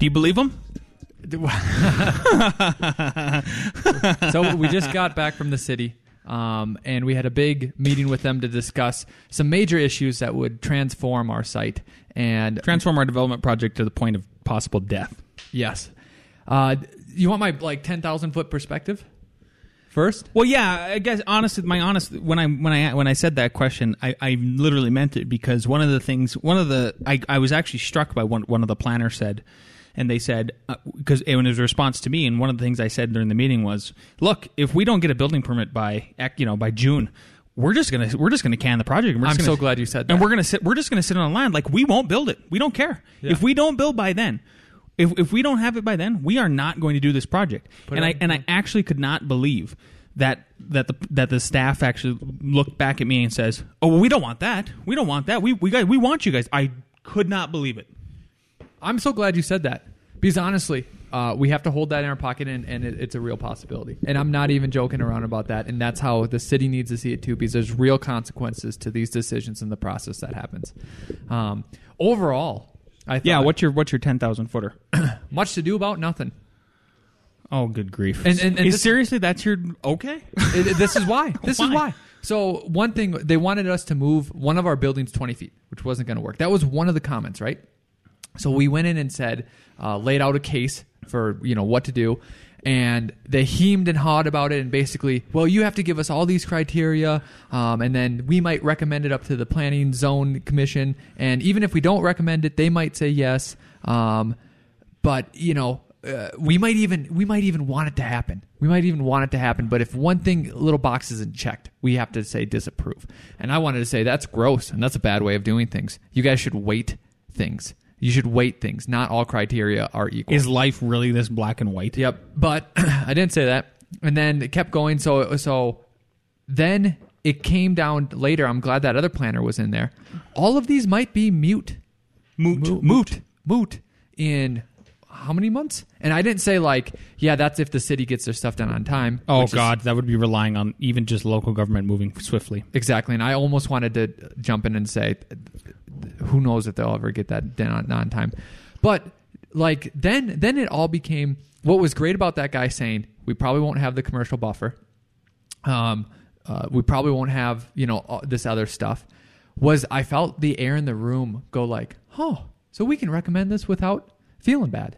Do you believe him? so we just got back from the city, um, and we had a big meeting with them to discuss some major issues that would transform our site. And Transform our development project to the point of possible death. yes, uh, you want my like ten thousand foot perspective first? Well, yeah, I guess honestly, my honest when I when I when I said that question, I, I literally meant it because one of the things, one of the I, I was actually struck by one one of the planners said, and they said uh, because it was a response to me, and one of the things I said during the meeting was, look, if we don't get a building permit by you know by June. We're just gonna we're just gonna can the project. and We're I'm so gonna- glad you said that. And we're gonna sit. We're just gonna sit on the land like we won't build it. We don't care Yeah. if we don't build by then. If if we don't have it by then, we are not going to do this project. Put and I and I actually could not believe that that the that the staff actually looked back at me and says, "Oh, well, we don't want that. We don't want that. We we guys we want you guys." I could not believe it. I'm so glad you said that because honestly, uh, we have to hold that in our pocket, and, and it, it's a real possibility. And I'm not even joking around about that. And that's how the city needs to see it too, because there's real consequences to these decisions and the process that happens. Um, overall, I thought, Yeah. What's your what's your ten thousand footer? much to do about nothing. Oh, good grief! And- and- and Is- this- seriously, that's your okay? It- this is why. This is Why? why. So one thing they wanted us to move one of our buildings 20 feet, which wasn't going to work. That was one of the comments, right? So we went in and said, uh, laid out a case for you know what to do, and they heamed and hawed about it, and basically, well, you have to give us all these criteria, um, and then we might recommend it up to the planning zone commission, and even if we don't recommend it, they might say yes, um, but you know. Uh, we might even we might even want it to happen. We might even want it to happen. But if one thing little box isn't checked, we have to say disapprove. And I wanted to say that's gross and that's a bad way of doing things. You guys should wait things. You should weight things. Not all criteria are equal. Is life really this black and white? Yep. But I didn't say that. And then it kept going. So so then it came down later. I'm glad that other planner was in there. All of these might be mute. Moot. Moot. Moot. Moot in how many months? And I didn't say like, yeah, that's if the city gets their stuff done on time. Oh which is- God, that would be relying on even just local government moving swiftly. exactly. And I almost wanted to jump in and say, who knows if they'll ever get that done on, on time. But like then, then it all became what was great about that guy saying we probably won't have the commercial buffer. Um, uh, we probably won't have you know all this other stuff. Was I felt the air in the room go like, oh, so we can recommend this without feeling bad.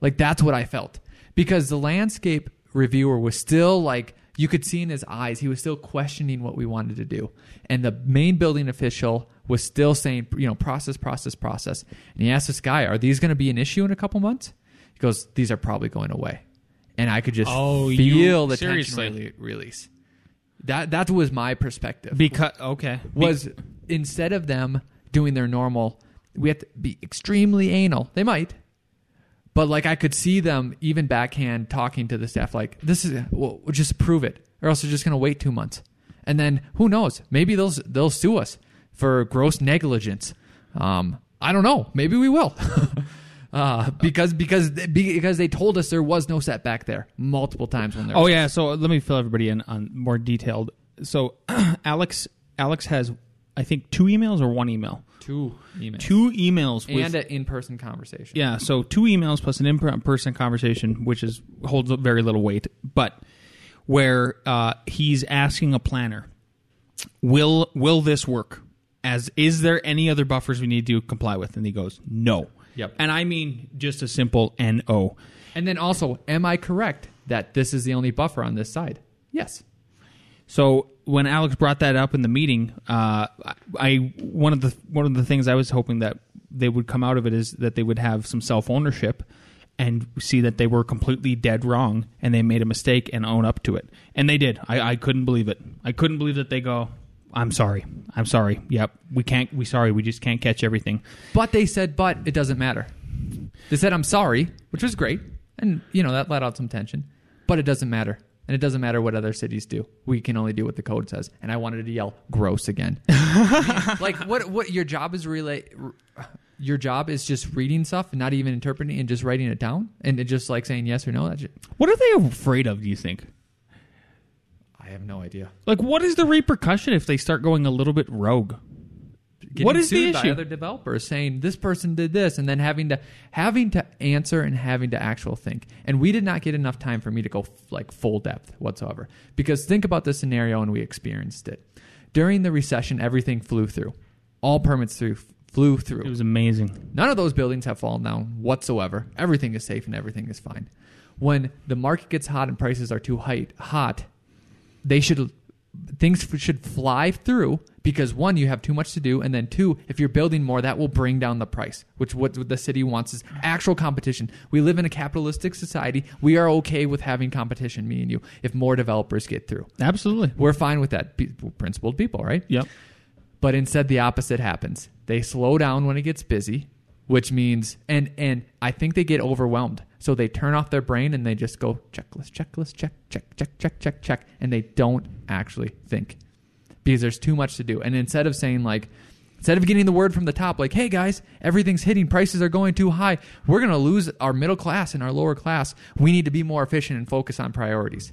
Like that's what I felt because the landscape reviewer was still like you could see in his eyes he was still questioning what we wanted to do, and the main building official was still saying you know process, process, process. And he asked this guy, "Are these going to be an issue in a couple months?" He goes, "These are probably going away," and I could just Oh, you- feel the seriously? tension rele- release. That that was my perspective Because okay, Be- was instead of them doing their normal, we have to be extremely anal. They might, but like I could see them even backhand talking to the staff, like this is well, just prove it, or else they're just going to wait two months, and then who knows? Maybe they'll they'll sue us for gross negligence. Um, I don't know. Maybe we will. Uh, because because because they told us there was no setback there multiple times when there Oh was. yeah, so let me fill everybody in on more detailed. So Alex Alex has I think two emails or one email. Two emails Two emails with and an in person conversation. yeah, so two emails plus an in-person conversation, which is holds very little weight, but where uh, he's asking a planner, will will this work? As is there any other buffers we need to comply with? And he goes, no. Yep. And I mean just a simple no. And then also, am I correct that this is the only buffer on this side? Yes. So when Alex brought that up in the meeting, uh, I one of the one of the things I was hoping that they would come out of it is that they would have some self ownership and see that they were completely dead wrong and they made a mistake and own up to it. And they did. I, I couldn't believe it. I couldn't believe that they go, I'm sorry. I'm sorry. Yep. We can't. We sorry. We just can't catch everything. But they said, but it doesn't matter. They said, I'm sorry, which was great. And, you know, that let out some tension. But it doesn't matter. And it doesn't matter what other cities do. We can only do what the code says. And I wanted to yell gross again. like what what your job is relay your job is just reading stuff and not even interpreting and just writing it down and it just like saying yes or no. That's just, What are they afraid of? Do you think? I have no idea. Like, what is the repercussion if they start going a little bit rogue? Getting What is the sued by issue? other developers saying this person did this and then having to having to answer and having to actual think. And we did not get enough time for me to go like full depth whatsoever. Because think about the scenario and we experienced it. During the recession, everything flew through. All permits through flew through. It was amazing. None of those buildings have fallen down whatsoever. Everything is safe and everything is fine. When the market gets hot and prices are too height, hot, they should things should fly through because one, you have too much to do, and then two, if you're building more, that will bring down the price. Which what the city wants is actual competition. We live in a capitalistic society. We are okay with having competition, me and you. If more developers get through, Absolutely. we're fine with that. Principled people, right? Yep. but instead the opposite happens they slow down when it gets busy which means and and i think they get overwhelmed so they turn off their brain and they just go checklist checklist check check check check check check and they don't actually think because there's too much to do and instead of saying like instead of getting the word from the top like hey guys everything's hitting prices are going too high we're going to lose our middle class and our lower class we need to be more efficient and focus on priorities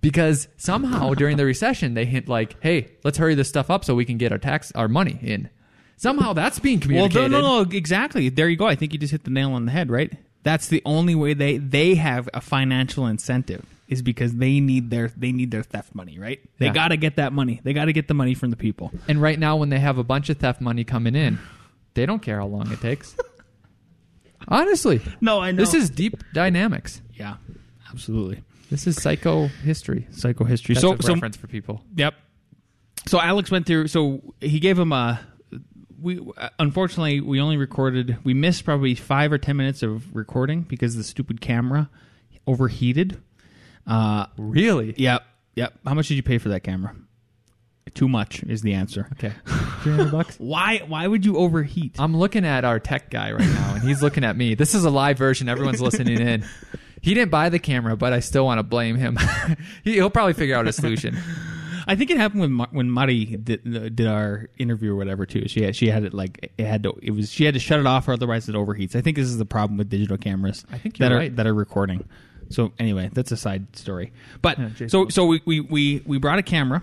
because somehow during the recession they hint like, "Hey, let's hurry this stuff up so we can get our tax our money in." Somehow that's being Well, communicated. no, no, no, exactly. There you go. I think you just hit the nail on the head, right? That's the only way they they have a financial incentive is because they need their they need their theft money, right? They Yeah. got to get that money. They got to get the money from the people. And right now, when they have a bunch of theft money coming in, they don't care how long it takes. Honestly, No, I know. this is deep dynamics. yeah, absolutely This is psycho history. psychohistory. That's so, a so reference for people. Yep. So Alex went through. So he gave him a. We unfortunately we only recorded. We missed probably five or ten minutes of recording because the stupid camera overheated. Uh, Really? yep, yep. How much did you pay for that camera? Too much is the answer. Okay. Three hundred bucks. Why? Why would you overheat? I'm looking at our tech guy right now, and he's looking at me. This is a live version. Everyone's listening in. He didn't buy the camera, but I still want to blame him. he, he'll probably figure out a solution. I think it happened when Ma- when Mari did, uh, did our interview or whatever too. She had, she had it like it had to it was she had to shut it off or otherwise it overheats. I think this is the problem with digital cameras. I think that you're are right. that are recording. So anyway, that's a side story. But Yeah, so so we, we we we brought a camera,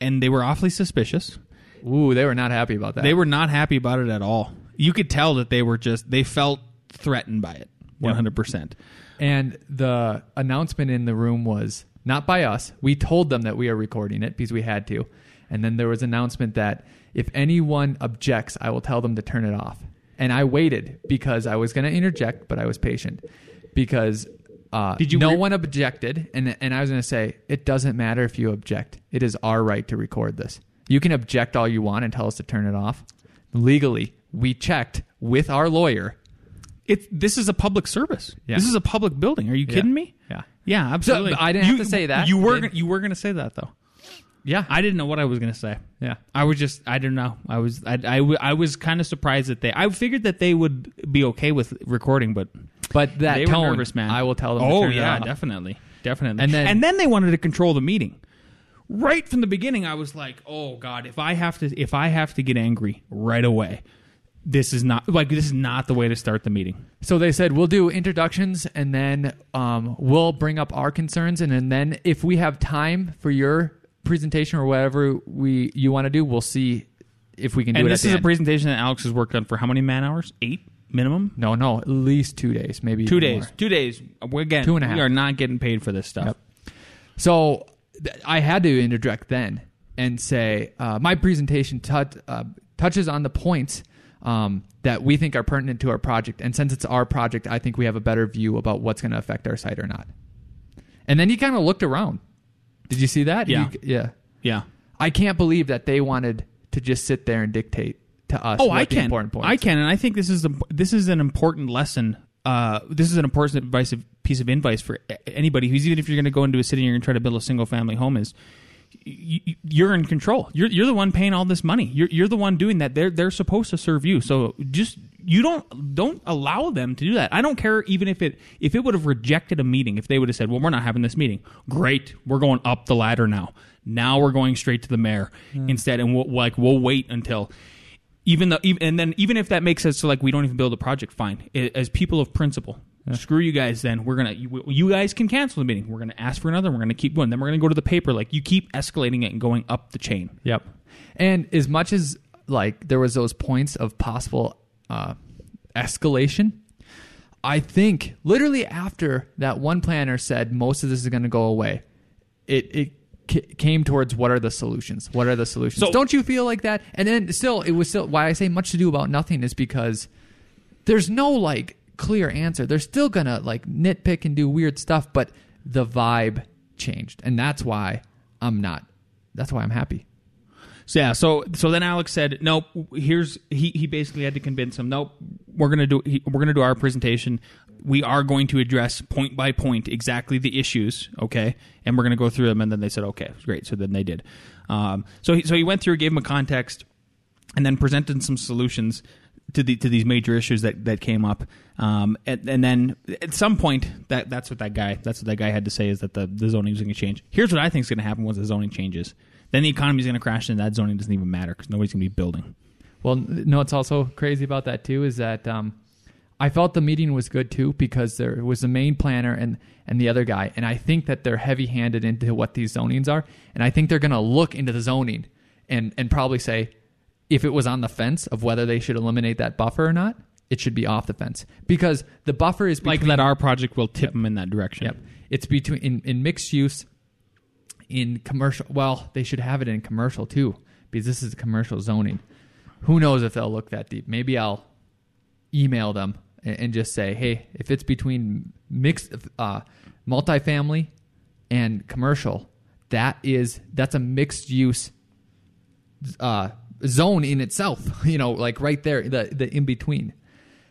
and they were awfully suspicious. Ooh, they were not happy about that. They were not happy about it at all. You could tell that they were just they felt threatened by it. One hundred percent. And the announcement in the room was not by us. We told them that we are recording it because we had to. And then there was announcement that if anyone objects, I will tell them to turn it off. And I waited because I was going to interject, but I was patient because uh, Did you no re- one objected, and and I was going to say it doesn't matter if you object. It is our right to record this. You can object all you want and tell us to turn it off. Legally, we checked with our lawyer. It this is a public service. Yeah. This is a public building. Are you kidding me? Yeah. Yeah, absolutely. I didn't have to say that. You were Did- you were going to say that though. Yeah. I didn't know what I was going to say. yeah. I was just I don't know. I was I I was kind of surprised that they I figured that they would be okay with recording, but But that they tone, were nervous, man. I will tell them. Oh yeah, definitely, definitely. And then- and then they wanted to control the meeting. Right from the beginning, I was like, "Oh God, if I have to, if I have to get angry right away, this is not like this is not the way to start the meeting." So they said we'll do introductions and then um, we'll bring up our concerns and, then then if we have time for your presentation or whatever we you want to do, we'll see if we can do And it. this is a presentation that Alex has worked on for how many man hours? Eight minimum. no, no, at least two days, maybe Two days. more. Two days. Again, Two and a half. We are not getting paid for this stuff. Yep. So th- I had to interject then and say uh, my presentation tut uh, touches on the points um, that we think are pertinent to our project, and since it's our project, I think we have a better view about what's going to affect our site or not. And then he kind of looked around. Did you see that? Yeah. He- yeah. Yeah. I can't believe that they wanted to just sit there and dictate to us. Oh, I the can. Important points. I can, and I think this is a, this is an important lesson. Uh, this is an important advice, piece of advice for anybody who's even if you're going to go into a city and you're going to try to build a single family home is you're in control. You're you're the one paying all this money. You're you're the one doing that. They're they're supposed to serve you. So just you don't don't allow them to do that. I don't care even if it if it would have rejected a meeting. If they would have said, "Well, we're not having this meeting." Great, we're going up the ladder now. Now we're going straight to the mayor hmm. instead, and we'll like we'll wait until even though even, and then even if that makes us so like we don't even build a project fine I- as people of principle screw you guys then we're gonna you, you guys can cancel the meeting we're gonna ask for another we're gonna keep going then we're gonna go to the paper like you keep escalating it and going up the chain Yep. And as much as like there was those points of possible uh, escalation, I think literally after that one planner said most of this is going to go away, it it ca- came towards what are the solutions? What are the solutions? So- Don't you feel like that? And then still, it was still why I say much to do about nothing is because there's no like clear answer. They're still gonna like nitpick and do weird stuff, but the vibe changed, and that's why I'm not. That's why I'm happy. So yeah, so so then Alex said, "Nope." Here's he he basically had to convince him, "Nope, we're gonna do he, we're gonna do our presentation. We are going to address point by point exactly the issues, okay, and we're gonna go through them." And then they said, "Okay, great." So then they did. Um, so he, so he went through, gave him a context, and then presented some solutions to the to these major issues that, that came up. Um, and, and then at some point, that that's what that guy that's what that guy had to say is that the, the zoning was going to change. Here's what I think is going to happen once the zoning changes. Then the economy is going to crash, and that zoning doesn't even matter because nobody's going to be building. Well, no, what's also crazy about that too is that um, I felt the meeting was good too because there was the main planner and and the other guy, and I think that they're heavy handed into what these zonings are, and I think they're going to look into the zoning and and probably say if it was on the fence of whether they should eliminate that buffer or not, it should be off the fence because the buffer is Like that, our project will tip them in that direction. Yep. It's between in, in mixed use, in commercial. Well, they should have it in commercial too, because this is commercial zoning. Who knows if they'll look that deep? Maybe I'll email them and, and just say, hey, if it's between mixed uh, multifamily and commercial, that is that's a mixed use uh, zone in itself. You know, like right there, the the in between.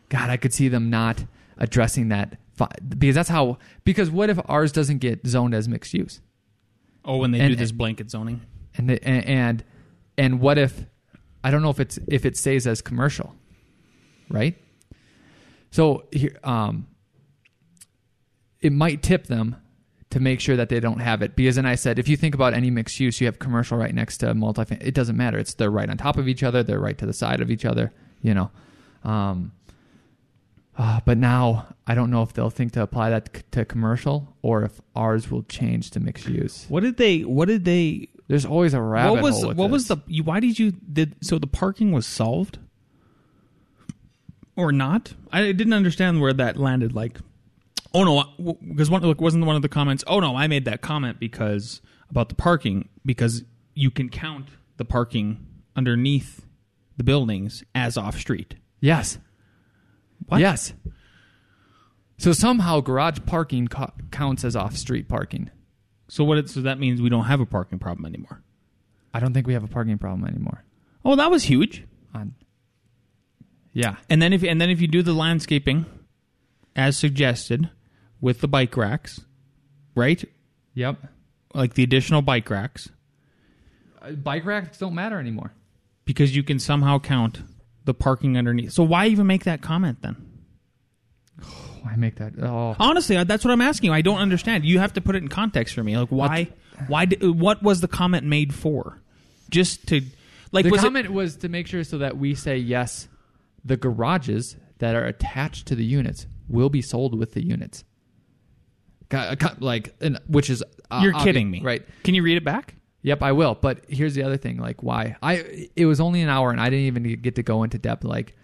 God, I could see them not addressing that because that's how. Because what if ours doesn't get zoned as mixed use? Oh, when they And- do this blanket zoning. And the, and, and and what if I don't know if it's if it stays as commercial, right? So here, um, it might tip them to make sure that they don't have it because then I said if you think about any mixed use, you have commercial right next to multifamily. It doesn't matter. It's they're right on top of each other. They're right to the side of each other. You know. Um, uh, but now I don't know if they'll think to apply that c- to commercial or if ours will change to mixed use. What did they? What did they? There's always a rabbit what was hole. what was the? You, why did you did so? The parking was solved, or not? I didn't understand where that landed. Like, oh no, because one look, wasn't one of the comments. Oh no, I made that comment because about the parking because you can count the parking underneath the buildings as off street. yes, What? yes. So somehow garage parking co- counts as off-street parking. So what? It, so that means we don't have a parking problem anymore. I don't think we have a parking problem anymore. Oh, that was huge. On, yeah, And then if and then if you do the landscaping as suggested with the bike racks, right? yep. Like the additional bike racks, Uh, Bike racks don't matter anymore. because you can somehow count the parking underneath. So why even make that comment then? Why make that? Oh, Honestly, that's what I'm asking. you. I don't understand. You have to put it in context for me. Like why? Why? Did, what was the comment made for? Just to like the was comment was to make sure so that we say yes, the garages that are attached to the units will be sold with the units. Ca- Like, and, which is uh, You're obvi- kidding me, right? Can you read it back? Yep, I will. But here's the other thing: like, why? I it was only an hour, and I didn't even get to go into depth. Like,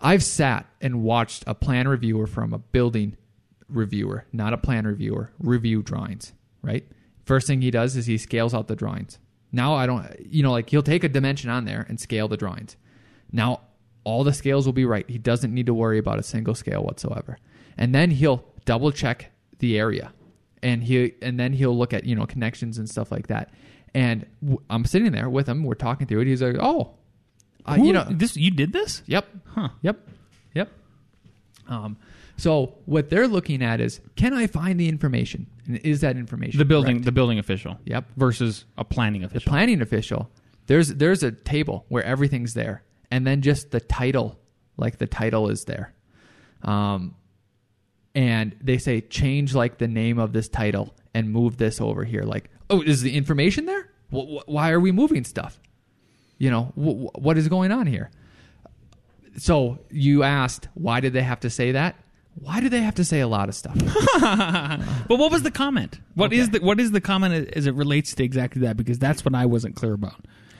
I've sat and watched a plan reviewer from a building reviewer, not a plan reviewer, review drawings. Right. First thing he does is he scales out the drawings. Now I don't, you know, like he'll take a dimension on there and scale the drawings. Now all the scales will be right. He doesn't need to worry about a single scale whatsoever. And then he'll double check the area, and he and then he'll look at you know connections and stuff like that. And w- I'm sitting there with him. We're talking through it. He's like, "Oh, uh, Who- you know, this. You did this? yep, Huh? yep, yep." Um, so what they're looking at is, can I find the information? And is that information The building, correct? the building official. Yep. Versus a planning the official. planning official there's there's a table where everything's there and then just the title like the title is there um and they say change like the name of this title and move this over here like oh is the information there wh- wh- why are we moving stuff you know wh- wh- what is going on here so you asked why did they have to say that why do they have to say a lot of stuff But what was the comment? What is Okay. the what is the comment as it relates to exactly that? Because that's what I wasn't clear about.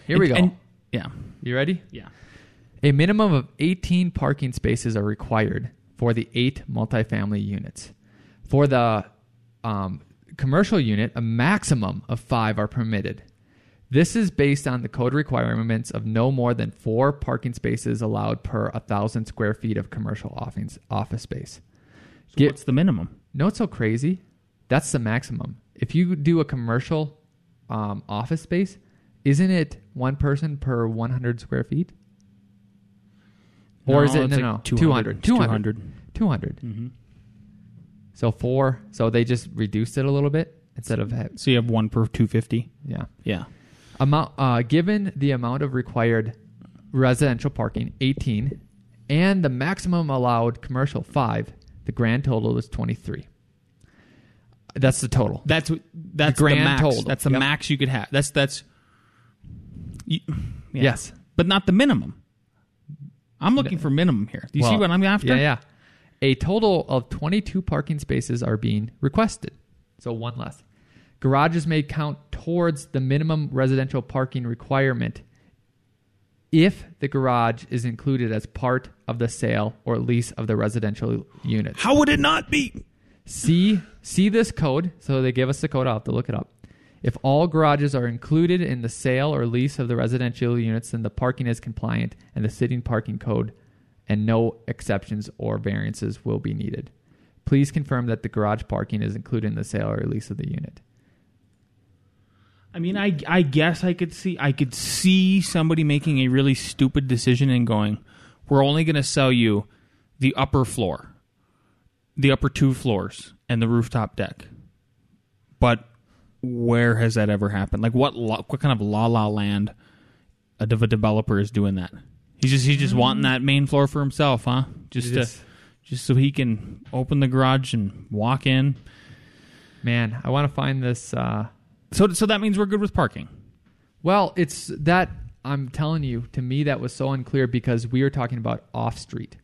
Here we And- go. and- yeah. you ready Yeah. A minimum of 18 parking spaces are required for the eight multifamily units. For the um, commercial unit, a maximum of five are permitted. This is based on the code requirements of no more than four parking spaces allowed per 1,000 square feet of commercial office, office space. So Get- what's the minimum? No, it's so crazy. That's the maximum. If you do a commercial um, office space, isn't it one person per 100 square feet? Or is it no like no 200. 200 It's 200 200. Mhm. So four. So they just reduced it a little bit instead of So you have one per two fifty. yeah. Yeah. Amount uh, given the amount of required residential parking 18 and the maximum allowed commercial 5, the grand total is 23. That's the total. That's what- that's grand the max. total. That's the Yep. max you could have. That's that's. you- yeah. Yes. but not the minimum. I'm looking for minimum here. Do you see what I'm after? Yeah, yeah. A total of 22 parking spaces are being requested. So one less. Garages may count towards the minimum residential parking requirement if the garage is included as part of the sale or lease of the residential unit. How would it not be? See see this code. So they give us the code. I'll have to look it up. If all garages are included in the sale or lease of the residential units, then the parking is compliant and the sitting parking code, and no exceptions or variances will be needed. Please confirm that the garage parking is included in the sale or lease of the unit. I mean, I I guess I could see I could see somebody making a really stupid decision and going, "We're only going to sell you the upper floor, the upper two floors, and the rooftop deck." But where has that ever happened? Like, what lo- what kind of la la land of a developer is doing that? He's just he's just wanting that main floor for himself, huh? Just to, Just- just so he can open the garage and walk in. Man, I want to find this. Uh, So so that means we're good with parking. well, it's that I'm telling you. To me, that was so unclear because we were talking about off-street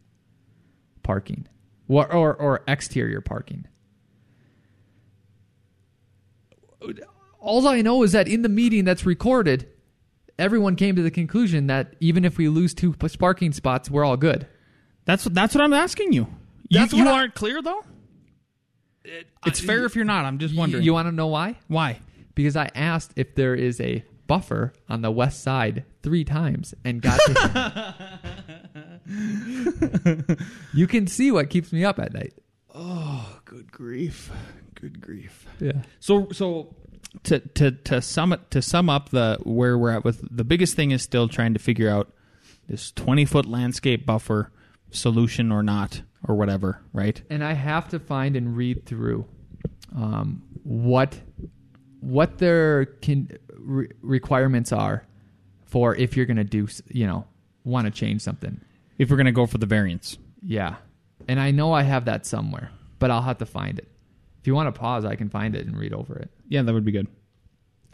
parking, or or, or exterior parking. All I know is that in the meeting that's recorded, everyone came to the conclusion that even if we lose two p- parking spots, we're all good. That's what that's what I'm asking you. You, That's you what I- aren't clear though. It's fair if you're not. I'm just You- wondering. You, want to know why? Why? Because I asked if there is a buffer on the west side three times and got to. you can see what keeps me up at night. Oh, good grief! Good grief! Yeah. So so to to to sum it to sum up the where we're at with the biggest thing is still trying to figure out this 20 foot landscape buffer solution or not or whatever. Right? And I have to find and read through um, what what their can, re- requirements are for if you're going to do, you know, want to change something. If we're gonna go for the variance. Yeah. And I know I have that somewhere, but I'll have to find it. If you want to pause, I can find it and read over it. Yeah, that would be good.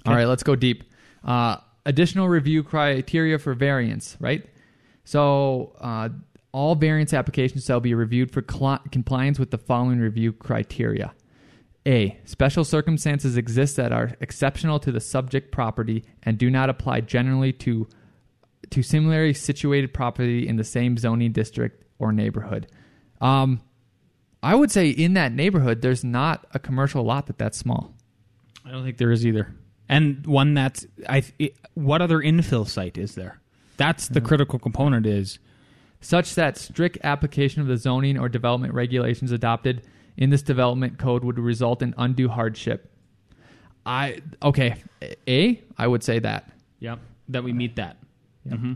All right, let's go deep. Uh, additional review criteria for variance, right? So, uh, all variance applications shall be reviewed for cli compliance with the following review criteria. A. Special circumstances exist that are exceptional to the subject property and do not apply generally to to similarly situated property in the same zoning district or neighborhood. Um, I would say in that neighborhood, there's not a commercial lot that that's small. I don't think there is either. And one that's I. It, what other infill site is there? That's the critical component. Is such that strict application of the zoning or development regulations adopted in this development code would result in undue hardship. I okay, A, I would say that. Yep. That we meet that. Mm-hmm.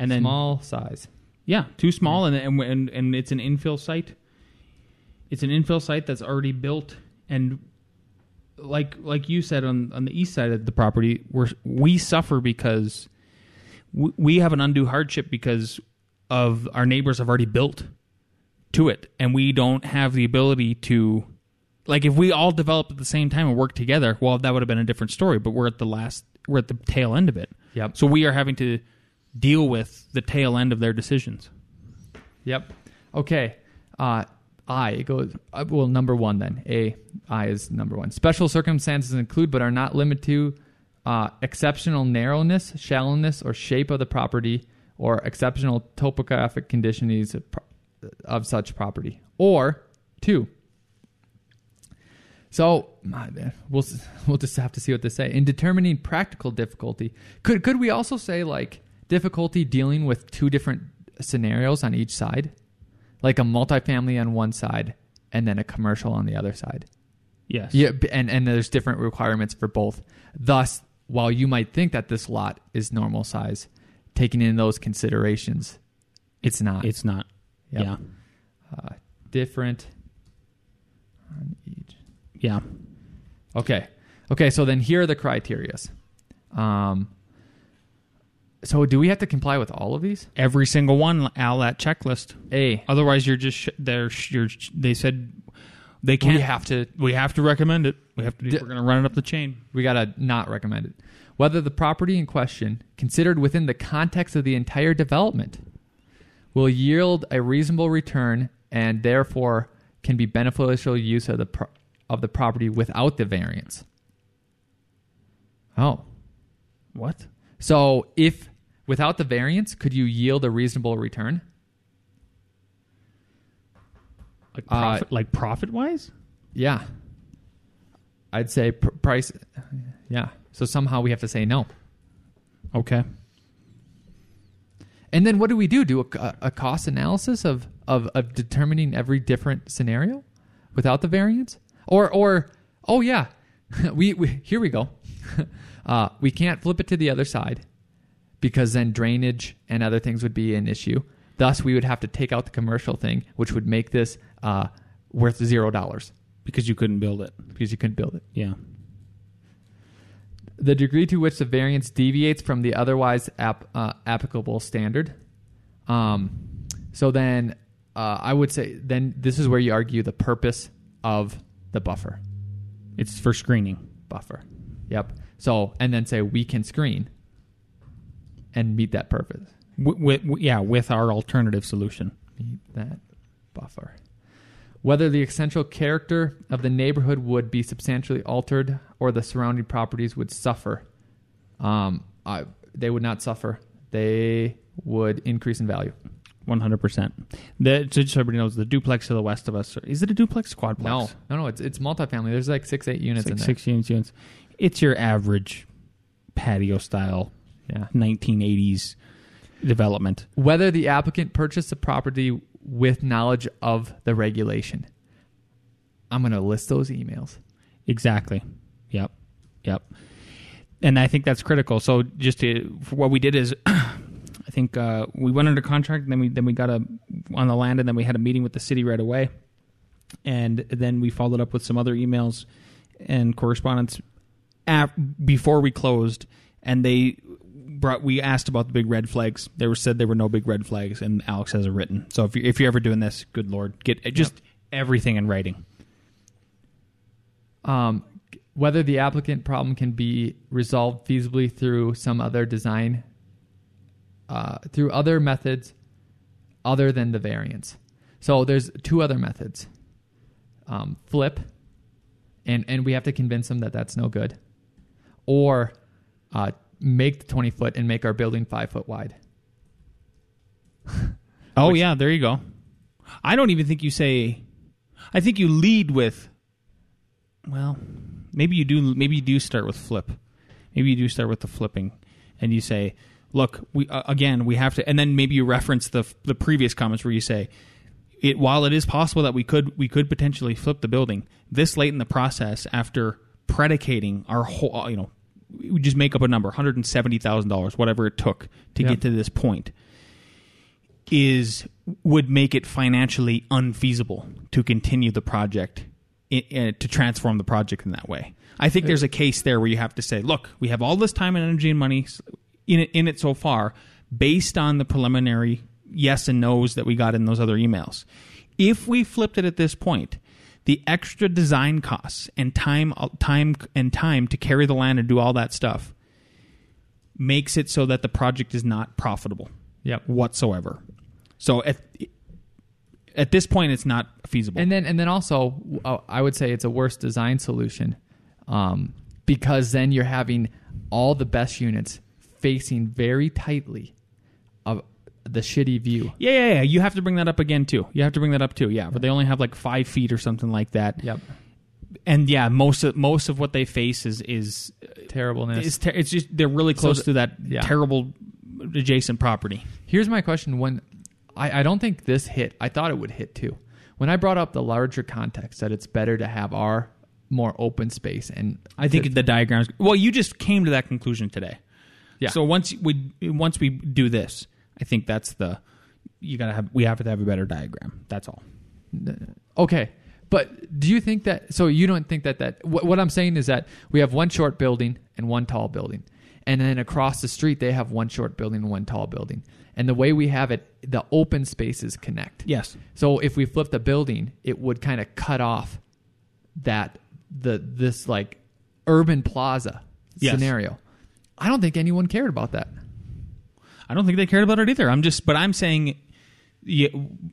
And then Small size. Yeah, too small, and, and and and it's an infill site. It's an infill site that's already built, and like like you said on on the east side of the property, we we suffer because we, we have an undue hardship because of our neighbors have already built to it, and we don't have the ability to. Like if we all developed at the same time and worked together, well, that would have been a different story. But we're at the last, we're at the tail end of it. Yep. So we are having to deal with the tail end of their decisions. Yep. Okay. Uh, I it goes uh, well. Number one then. A I is number one. Special circumstances include, but are not limited to, uh, exceptional narrowness, shallowness, or shape of the property, or exceptional topographic conditions of, of such property. Or two. So my man, we'll we'll just have to see what they say in determining practical difficulty. Could could we also say like difficulty dealing with two different scenarios on each side, like a multifamily on one side and then a commercial on the other side? Yes. Yeah, and and there's different requirements for both. Thus, while you might think that this lot is normal size, taking in those considerations, it's not. It's not. Yep. Yeah. uh, different on each. Yeah. Okay. Okay, so then here are the criterias. Um, so do we have to comply with all of these? Every single one, Al, that checklist. A. Otherwise, you're just sh- they're sh- you're they said they can't. We have to. we have to recommend it. We have to. D- we're going to run it up the chain. We gotta not recommend it. Whether the property in question, considered within the context of the entire development, will yield a reasonable return and therefore can be beneficial use of the pro- of the property without the variance. Oh, What? so if without the variance, could you yield a reasonable return? Like Uh, profit, like profit wise? Yeah. I'd say pr- price. Yeah. So somehow we have to say no. Okay. And then what do we do? Do a, a cost analysis of, of, of determining every different scenario without the variance? Or, or oh, yeah, we, we here we go. uh, we can't flip it to the other side because then drainage and other things would be an issue. Thus, we would have to take out the commercial thing, which would make this uh, worth zero dollars Because you couldn't build it. because you couldn't build it. Yeah. the degree to which the variance deviates from the otherwise ap- uh, applicable standard. Um, so then uh, I would say then this is where you argue the purpose of the buffer. It's for screening. Buffer. Yep. So and then say we can screen and meet that purpose. W- w- yeah, with our alternative solution. Meet that buffer. Whether the essential character of the neighborhood would be substantially altered or the surrounding properties would suffer. Um, I, they would not suffer. They would increase in value. One hundred percent. The so just so everybody knows, the duplex to the west of us. Is it a duplex quadplex? No, no, no. It's it's multifamily. There's like six, eight units it's like in there. six units. units. It's your average patio style Yeah. 1980s development. Whether the applicant purchased the property with knowledge of the regulation. I'm going to list those emails. Exactly. Yep. Yep. And I think that's critical. So just to, what we did is, I think uh, we went under contract, and then we then we got a on the land, and then we had a meeting with the city right away, and then we followed up with some other emails and correspondence af before we closed, and they brought. We asked about the big red flags. They were said there were no big red flags, and Alex has it written. So if you if you're ever doing this, good lord, get just everything in writing. Um, whether the applicant problem can be resolved feasibly through some other design, uh, through other methods other than the variance. So there's two other methods: um, flip, and and we have to convince them that that's no good, or uh, make the 20 foot and make our building five foot wide. Oh Which- yeah, there you go. I don't even think you say. I think you lead with. Well, maybe you do. Maybe you do start with flip. Maybe you do start with the flipping, and you say, "Look, we uh, again we have to." And then maybe you reference the the previous comments where you say, "It while it is possible that we could we could potentially flip the building this late in the process after predicating our whole you know we just make up a number hundred and seventy thousand dollars whatever it took to Yep. get to this point." is would make it financially unfeasible to continue the project i uh, to transform the project in that way. I think there's a case there where you have to say, look, we have all this time and energy and money in it, in it so far, based on the preliminary yes and no's that we got in those other emails. If we flipped it at this point, the extra design costs and time, time and time to carry the land and do all that stuff makes it so that the project is not profitable Yep. whatsoever. So at at this point, it's not feasible. And then and then also, uh, I would say it's a worse design solution um, because then you're having all the best units facing very tightly the shitty view. yeah, yeah, yeah. You have to bring that up again too. You have to bring that up too. Yeah, but they only have like five feet or something like that. Yep. And yeah, most of most of what they face is is uh, Terribleness. is ter- it's just they're really close the- to that yeah. terrible adjacent property. Here's my question: When I, I don't think this hit, I thought it would hit too. When I brought up the larger context that it's better to have our more open space, and I think the diagrams. Well, you just came to that conclusion today. Yeah. So once we once we do this, I think that's the you gotta have we have to have a better diagram. That's all. Okay. But do you think that? So you don't think that that what, what I'm saying is that we have one short building and one tall building, and then across the street they have one short building and one tall building. And the way we have it, the open spaces connect. Yes. So if we flip the building, it would kind of cut off that the this like urban plaza Yes. scenario. I don't think anyone cared about that. I don't think they cared about it either. I'm just, but I'm saying, yeah,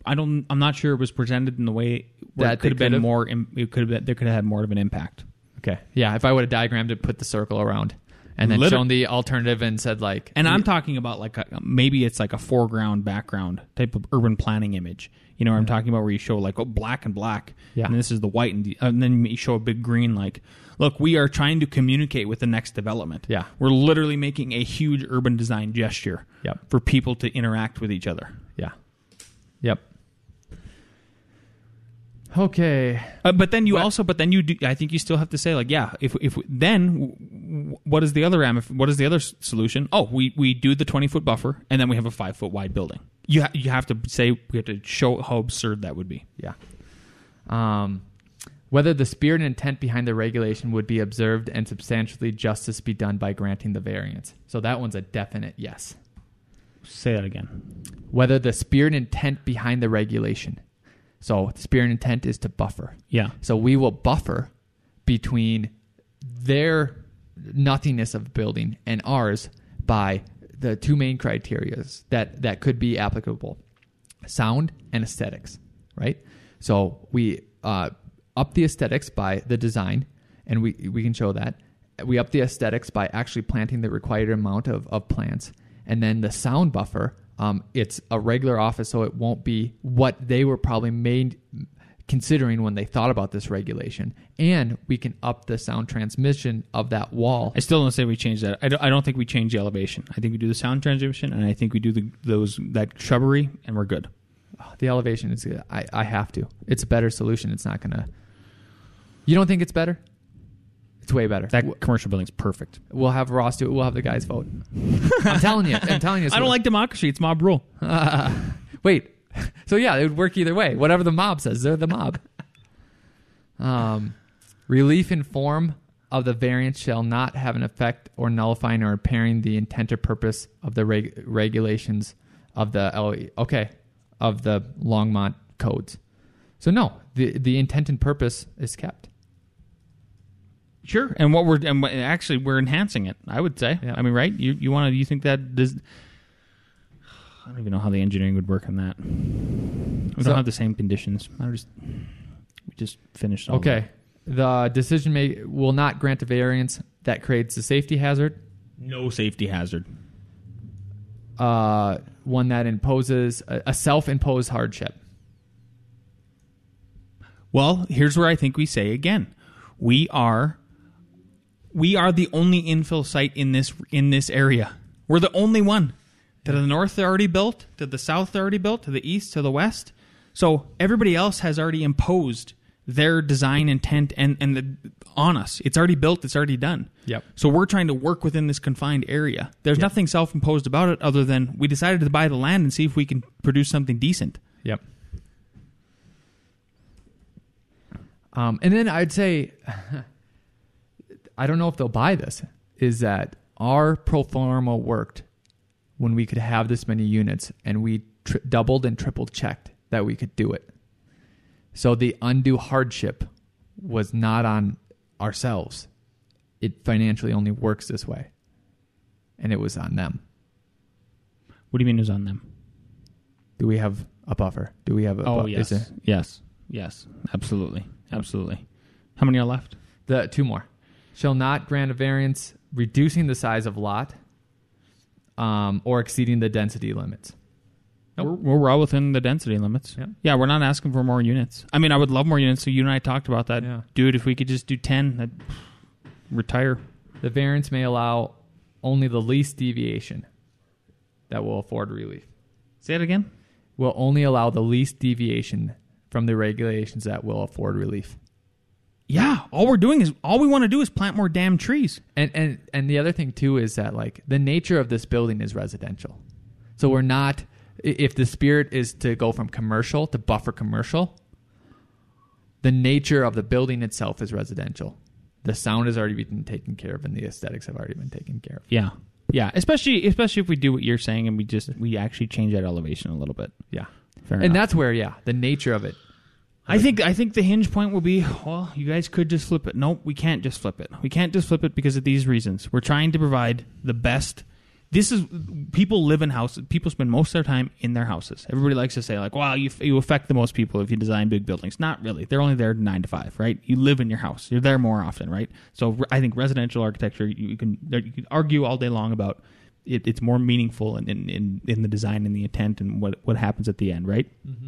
I don't. I'm not sure it was presented in the way That it could have been could've? more. It could have been. There could have had more of an impact. Okay. Yeah, if I would have diagrammed it, put the circle around, and then Liter- shown the alternative and said like, And I'm talking about like a, maybe it's like a foreground background type of urban planning image. You know what I'm talking about, where you show like oh black and black, Yeah. and this is the white, and, the, uh, and then you show a big green. Like, look, we are trying to communicate with the next development. Yeah. we're literally making a huge urban design gesture. Yep. for people to interact with each other. yeah, yep. Okay. Uh, but then you What- also, but then you, do, I think you still have to say like, yeah, if if then w- w- what is the other ramif- What is the other solution? Oh, we we do the twenty foot buffer, and then we have a five foot wide building. You ha- you have to say we have to show how absurd that would be. Yeah. Um, whether the spirit and intent behind the regulation would be observed and substantially justice be done by granting the variance. So that one's a definite yes. Say that again. Whether the spirit and intent behind the regulation. So the spirit intent is to buffer. Yeah. So we will buffer between their nothingness of building and ours by the two main criterias that that could be applicable: sound and aesthetics. Right. So we uh, up the aesthetics by the design, and we we can show that we up the aesthetics by actually planting the required amount of, of plants, and then the sound buffer. Um, it's a regular office, so it won't be what they were probably made considering when they thought about this regulation. And we can up the sound transmission of that wall. I still don't say we change that. I don't, I don't think we change the elevation. I think we do the sound transmission, and I think we do the those that shrubbery, and we're good. The elevation is. I, I have to. It's a better solution. It's not gonna. You don't think it's better? It's way better. That commercial building's perfect. we'll have Ross do it. We'll have the guys vote. I'm telling you. I'm telling you. I don't like democracy. It's mob rule. Wait. So yeah, it would work either way. Whatever the mob says, they're the mob. Um, relief in form of the variance shall not have an effect or nullifying or impairing the intent or purpose of the reg- regulations of the LE. Okay, of the Longmont codes. So no, the the intent and purpose is kept. Sure, and what we're and actually we're enhancing it. I would say. Yeah. I mean, right? You you want to? You think that does? I don't even know how the engineering would work on that. We So- don't have the same conditions. I just we just finished. Okay, the decision may will not grant a variance that creates a safety hazard. No safety hazard. uh, one that imposes a, a self-imposed hardship. Well, here's where I think we say again, we are we are the only infill site in this in this area. We're the only one. To the north they're already built, to the south they're already built, to the east, to the west. So everybody else has already imposed their design intent and and the, on us. It's already built. It's already done. Yep. So we're trying to work within this confined area. There's nothing self-imposed about it other than we decided to buy the land and see if we can produce something decent. Yep. Um, and then I'd say, I don't know if they'll buy this. Is that our pro forma worked when we could have this many units, and we tri- doubled and triple checked that we could do it. So the undue hardship was not on ourselves. It financially only works this way, and it was on them. What do you mean is on them? Do we have a buffer? Do we have a? Oh bu- yes, is it- yes, yes, absolutely, absolutely. How many are left? The two more shall not grant a variance reducing the size of lot um, or exceeding the density limits. Nope. We're, we're well within the density limits. Yeah. yeah, we're not asking for more units. I mean, I would love more units. So you and I talked about that, Yeah. dude. If we could just do ten, I'd retire. The variance may allow only the least deviation that will afford relief. Say it again. Will only allow the least deviation from the regulations that will afford relief. Yeah, all we're doing is all we want to do is plant more damn trees. And and and the other thing too is that like the nature of this building is residential. So we're not if the spirit is to go from commercial to buffer commercial, the nature of the building itself is residential. The sound has already been taken care of and the aesthetics have already been taken care of. Yeah, yeah. Especially especially if we do what you're saying and we just we actually change that elevation a little bit. Yeah. Fair and enough. that's where yeah, the nature of it. I think I think the hinge point will be well, you guys could just flip it. Nope, we can't just flip it. We can't just flip it because of these reasons. We're trying to provide the best. This is people live in houses. People spend most of their time in their houses. Everybody likes to say like, "Wow, you you affect the most people if you design big buildings." Not really. They're only there nine to five, right? You live in your house. You're there more often, right? So I think residential architecture you, can you can argue all day long about it, it's more meaningful in, in, in, in the design and the intent and what what happens at the end, right? Mm-hmm.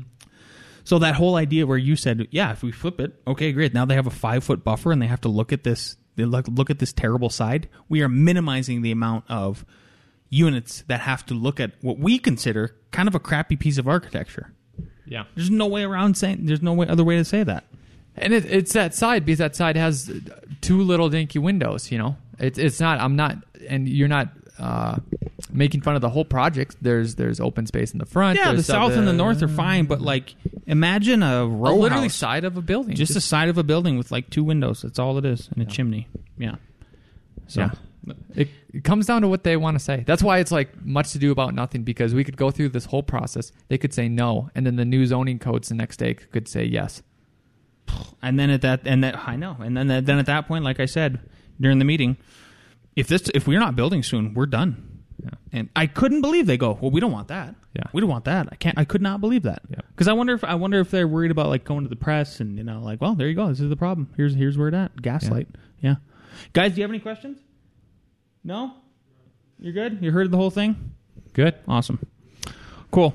So that whole idea where you said, yeah, if we flip it, okay, great. Now they have a five foot buffer and they have to look at this. They look look at this terrible side. We are minimizing the amount of units that have to look at what we consider kind of a crappy piece of architecture. Yeah. There's no way around saying. There's no way other way to say that. And it, it's that side because that side has two little dinky windows. You know, it's it's not. I'm not, and you're not uh, making fun of the whole project. There's there's open space in the front. Yeah, the there's south and the north are fine, but like imagine a a row literally house, side of a building. just a side of a building with like two windows. That's all it is, and a chimney. Yeah. So Yeah. It, it comes down to what they want to say. That's why it's like much to do about nothing because we could go through this whole process. They could say no, and then the new zoning codes the next day could say yes. And then at that, and that I know, and then then at that point, like I said during the meeting, if this if we're not building soon, we're done. Yeah. And I couldn't believe they go. Well, we don't want that. Yeah. we don't want that. I can't. I could not believe that. Yeah. Because I wonder if I wonder if they're worried about like going to the press and you know like, well, there you go. This is the problem. Here's here's where it at. Gaslight. Yeah. Guys, do you have any questions? No. You're good. You heard the whole thing. Good. Awesome. Cool.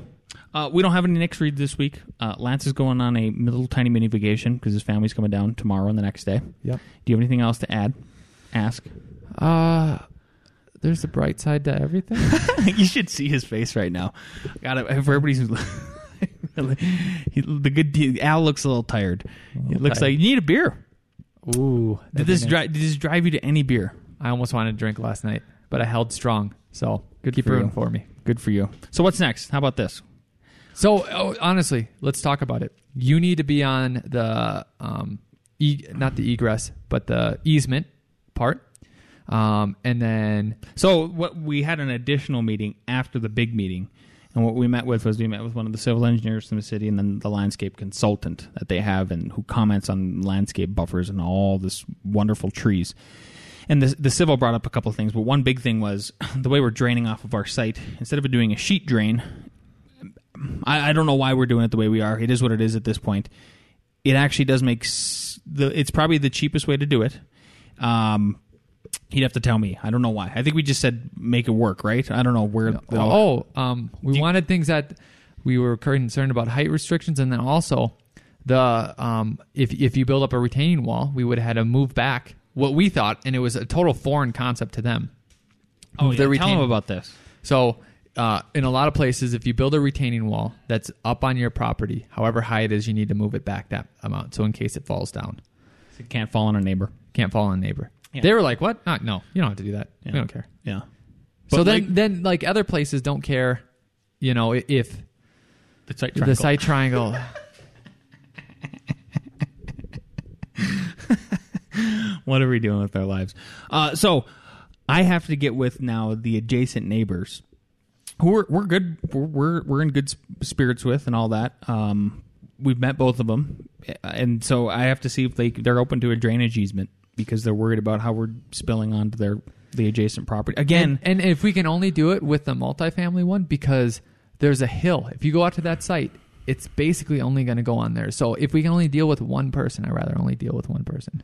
Uh, we don't have any Nick's read this week. Uh, Lance is going on a little tiny mini vacation because his family's coming down tomorrow and the next day. Yep. Do you have anything else to add? Ask. Uh there's a bright side to everything. you should see his face right now. Got it. Everybody's he, the good Al looks a little tired. It looks tired. like you need a beer. Ooh. Did this drive? Did this drive you to any beer? I almost wanted to drink last night, but I held strong. So Good keep for rooting you. for me. Good for you. So what's next? How about this? So oh, honestly, let's talk about it. You need to be on the um, e- not the egress, but the easement part, um, and then So what we had an additional meeting after the big meeting, and what we met with was we met with one of the civil engineers from the city, and then the landscape consultant that they have, and who comments on landscape buffers and all this wonderful trees. And the the civil brought up a couple of things, but one big thing was the way we're draining off of our site. Instead of doing a sheet drain, I, I don't know why we're doing it the way we are. It is what it is at this point. It actually does make s- the. It's probably the cheapest way to do it. Um, he'd have to tell me. I don't know why. I think we just said make it work, right? I don't know where. the- oh, um, we you- wanted things that we were concerned about height restrictions, and then also the um, if if you build up a retaining wall, we would have had to move back what we thought, and it was a total foreign concept to them. oh, yeah, tell retain- about this. So uh, in a lot of places, if you build a retaining wall that's up on your property, however high it is, you need to move it back that amount. So in case it falls down, It can't fall on a neighbor. can't fall on a neighbor. Yeah. They were like, "What? Uh, no, you don't have to do that. Yeah. We don't care." Yeah. so But, then, like- then like other places don't care. You know, if The site the sight triangle. what are we doing with our lives? Uh, so I have to get with now the adjacent neighbors who are, we're good. We're, we're we're in good spirits with and all that. Um, we've met both of them, and so I have to see if they they're open to a drainage easement because they're worried about how we're spilling onto their the adjacent property again. and, and if we can only do it with the multifamily one, because there's a hill. If you go out to that site, it's basically only going to go on there. So if we can only deal with one person, I'd rather only deal with one person.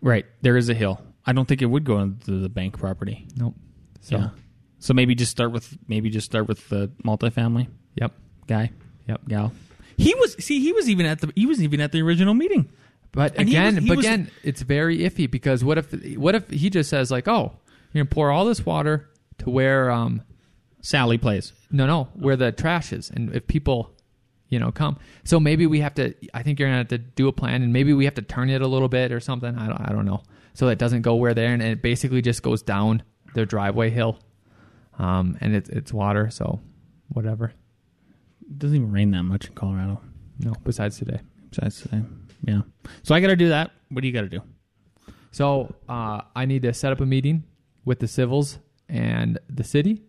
right there is a hill. I don't think it would go into the bank property. Nope. So, So so maybe just start with maybe just start with the multifamily yep. guy. Yep. gal. He was see he was even at the he was even at the original meeting. But And he again, was- he but was- again, it's very iffy because what if what if he just says like, "Oh, you're gonna pour all this water to where um Sally plays. no no where the trash is, and if people you know come, so maybe we have to. I think you're gonna have to do a plan, and maybe we have to turn it a little bit or something. I don't I don't know, so it doesn't go where there, and it basically just goes down their driveway hill, um, and it's it's water, so whatever. It doesn't even rain that much in Colorado. No, besides today. Besides today. Yeah. So I got to do that. What do you got to do? So uh, I need to set up a meeting with the civils and the city,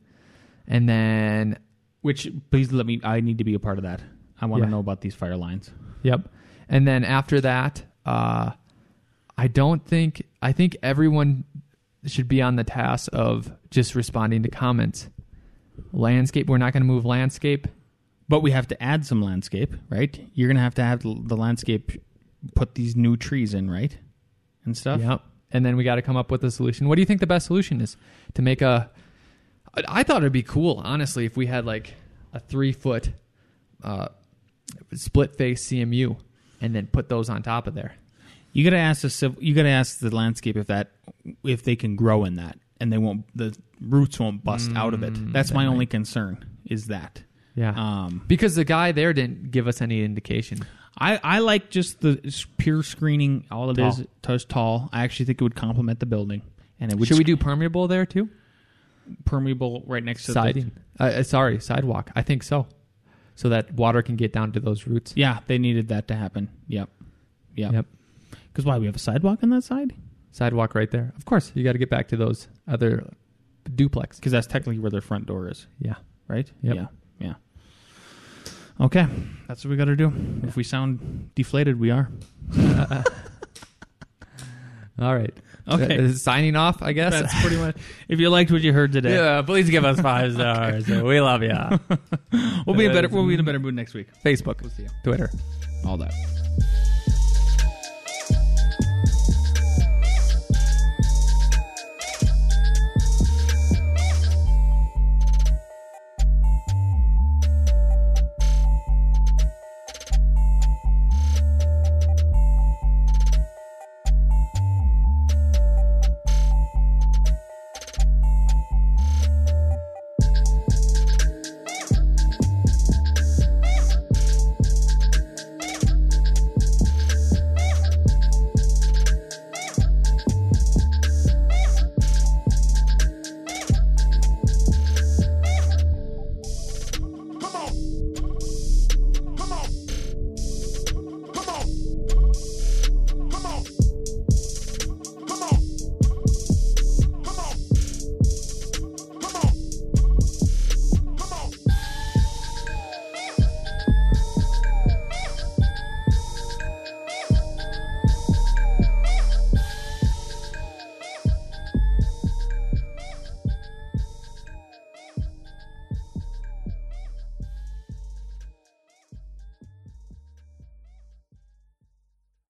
and then Which please let me. I need to be a part of that. I want to Yeah. know about these fire lines. yep, and then after that, uh, I don't think I think everyone should be on the task of just responding to comments. Landscape, we're not going to move landscape. But we have to add some landscape, right? You're gonna have to have the landscape put these new trees in, right? And stuff. Yep. And then we got to come up with a solution. What do you think the best solution is to make a? I thought it'd be cool, honestly, if we had like a three foot uh, split face CMU, and then put those on top of there. You gotta ask the you gotta ask the landscape if that if they can grow in that and they won't the roots won't bust out of it. Mm, That's that my might- only concern is that. Yeah. Um, because the guy there didn't give us any indication. I, I like just the pure screening. All it is, Tall. touch tall. I actually think it would complement the building, and it would Should we do permeable there too? permeable right next to Siding. Uh, uh, sorry, sidewalk. I think so. So that water can get down to those roots. Yeah, they needed that to happen. Yep, yep. Yep. Because why we have a sidewalk on that side? Sidewalk right there. Of course, you got to get back to those other duplex. Because that's technically where their front door is, Yeah. right? Yep. Yeah, yeah. Okay, that's what we got to do. If we sound deflated, we are. All right. Okay. Uh, signing off, I guess. That's pretty much. If you liked what you heard today, Yeah, please give us five stars. we love you. we'll be in better. We'll be in a better mood next week. Facebook, We'll. Twitter. All that.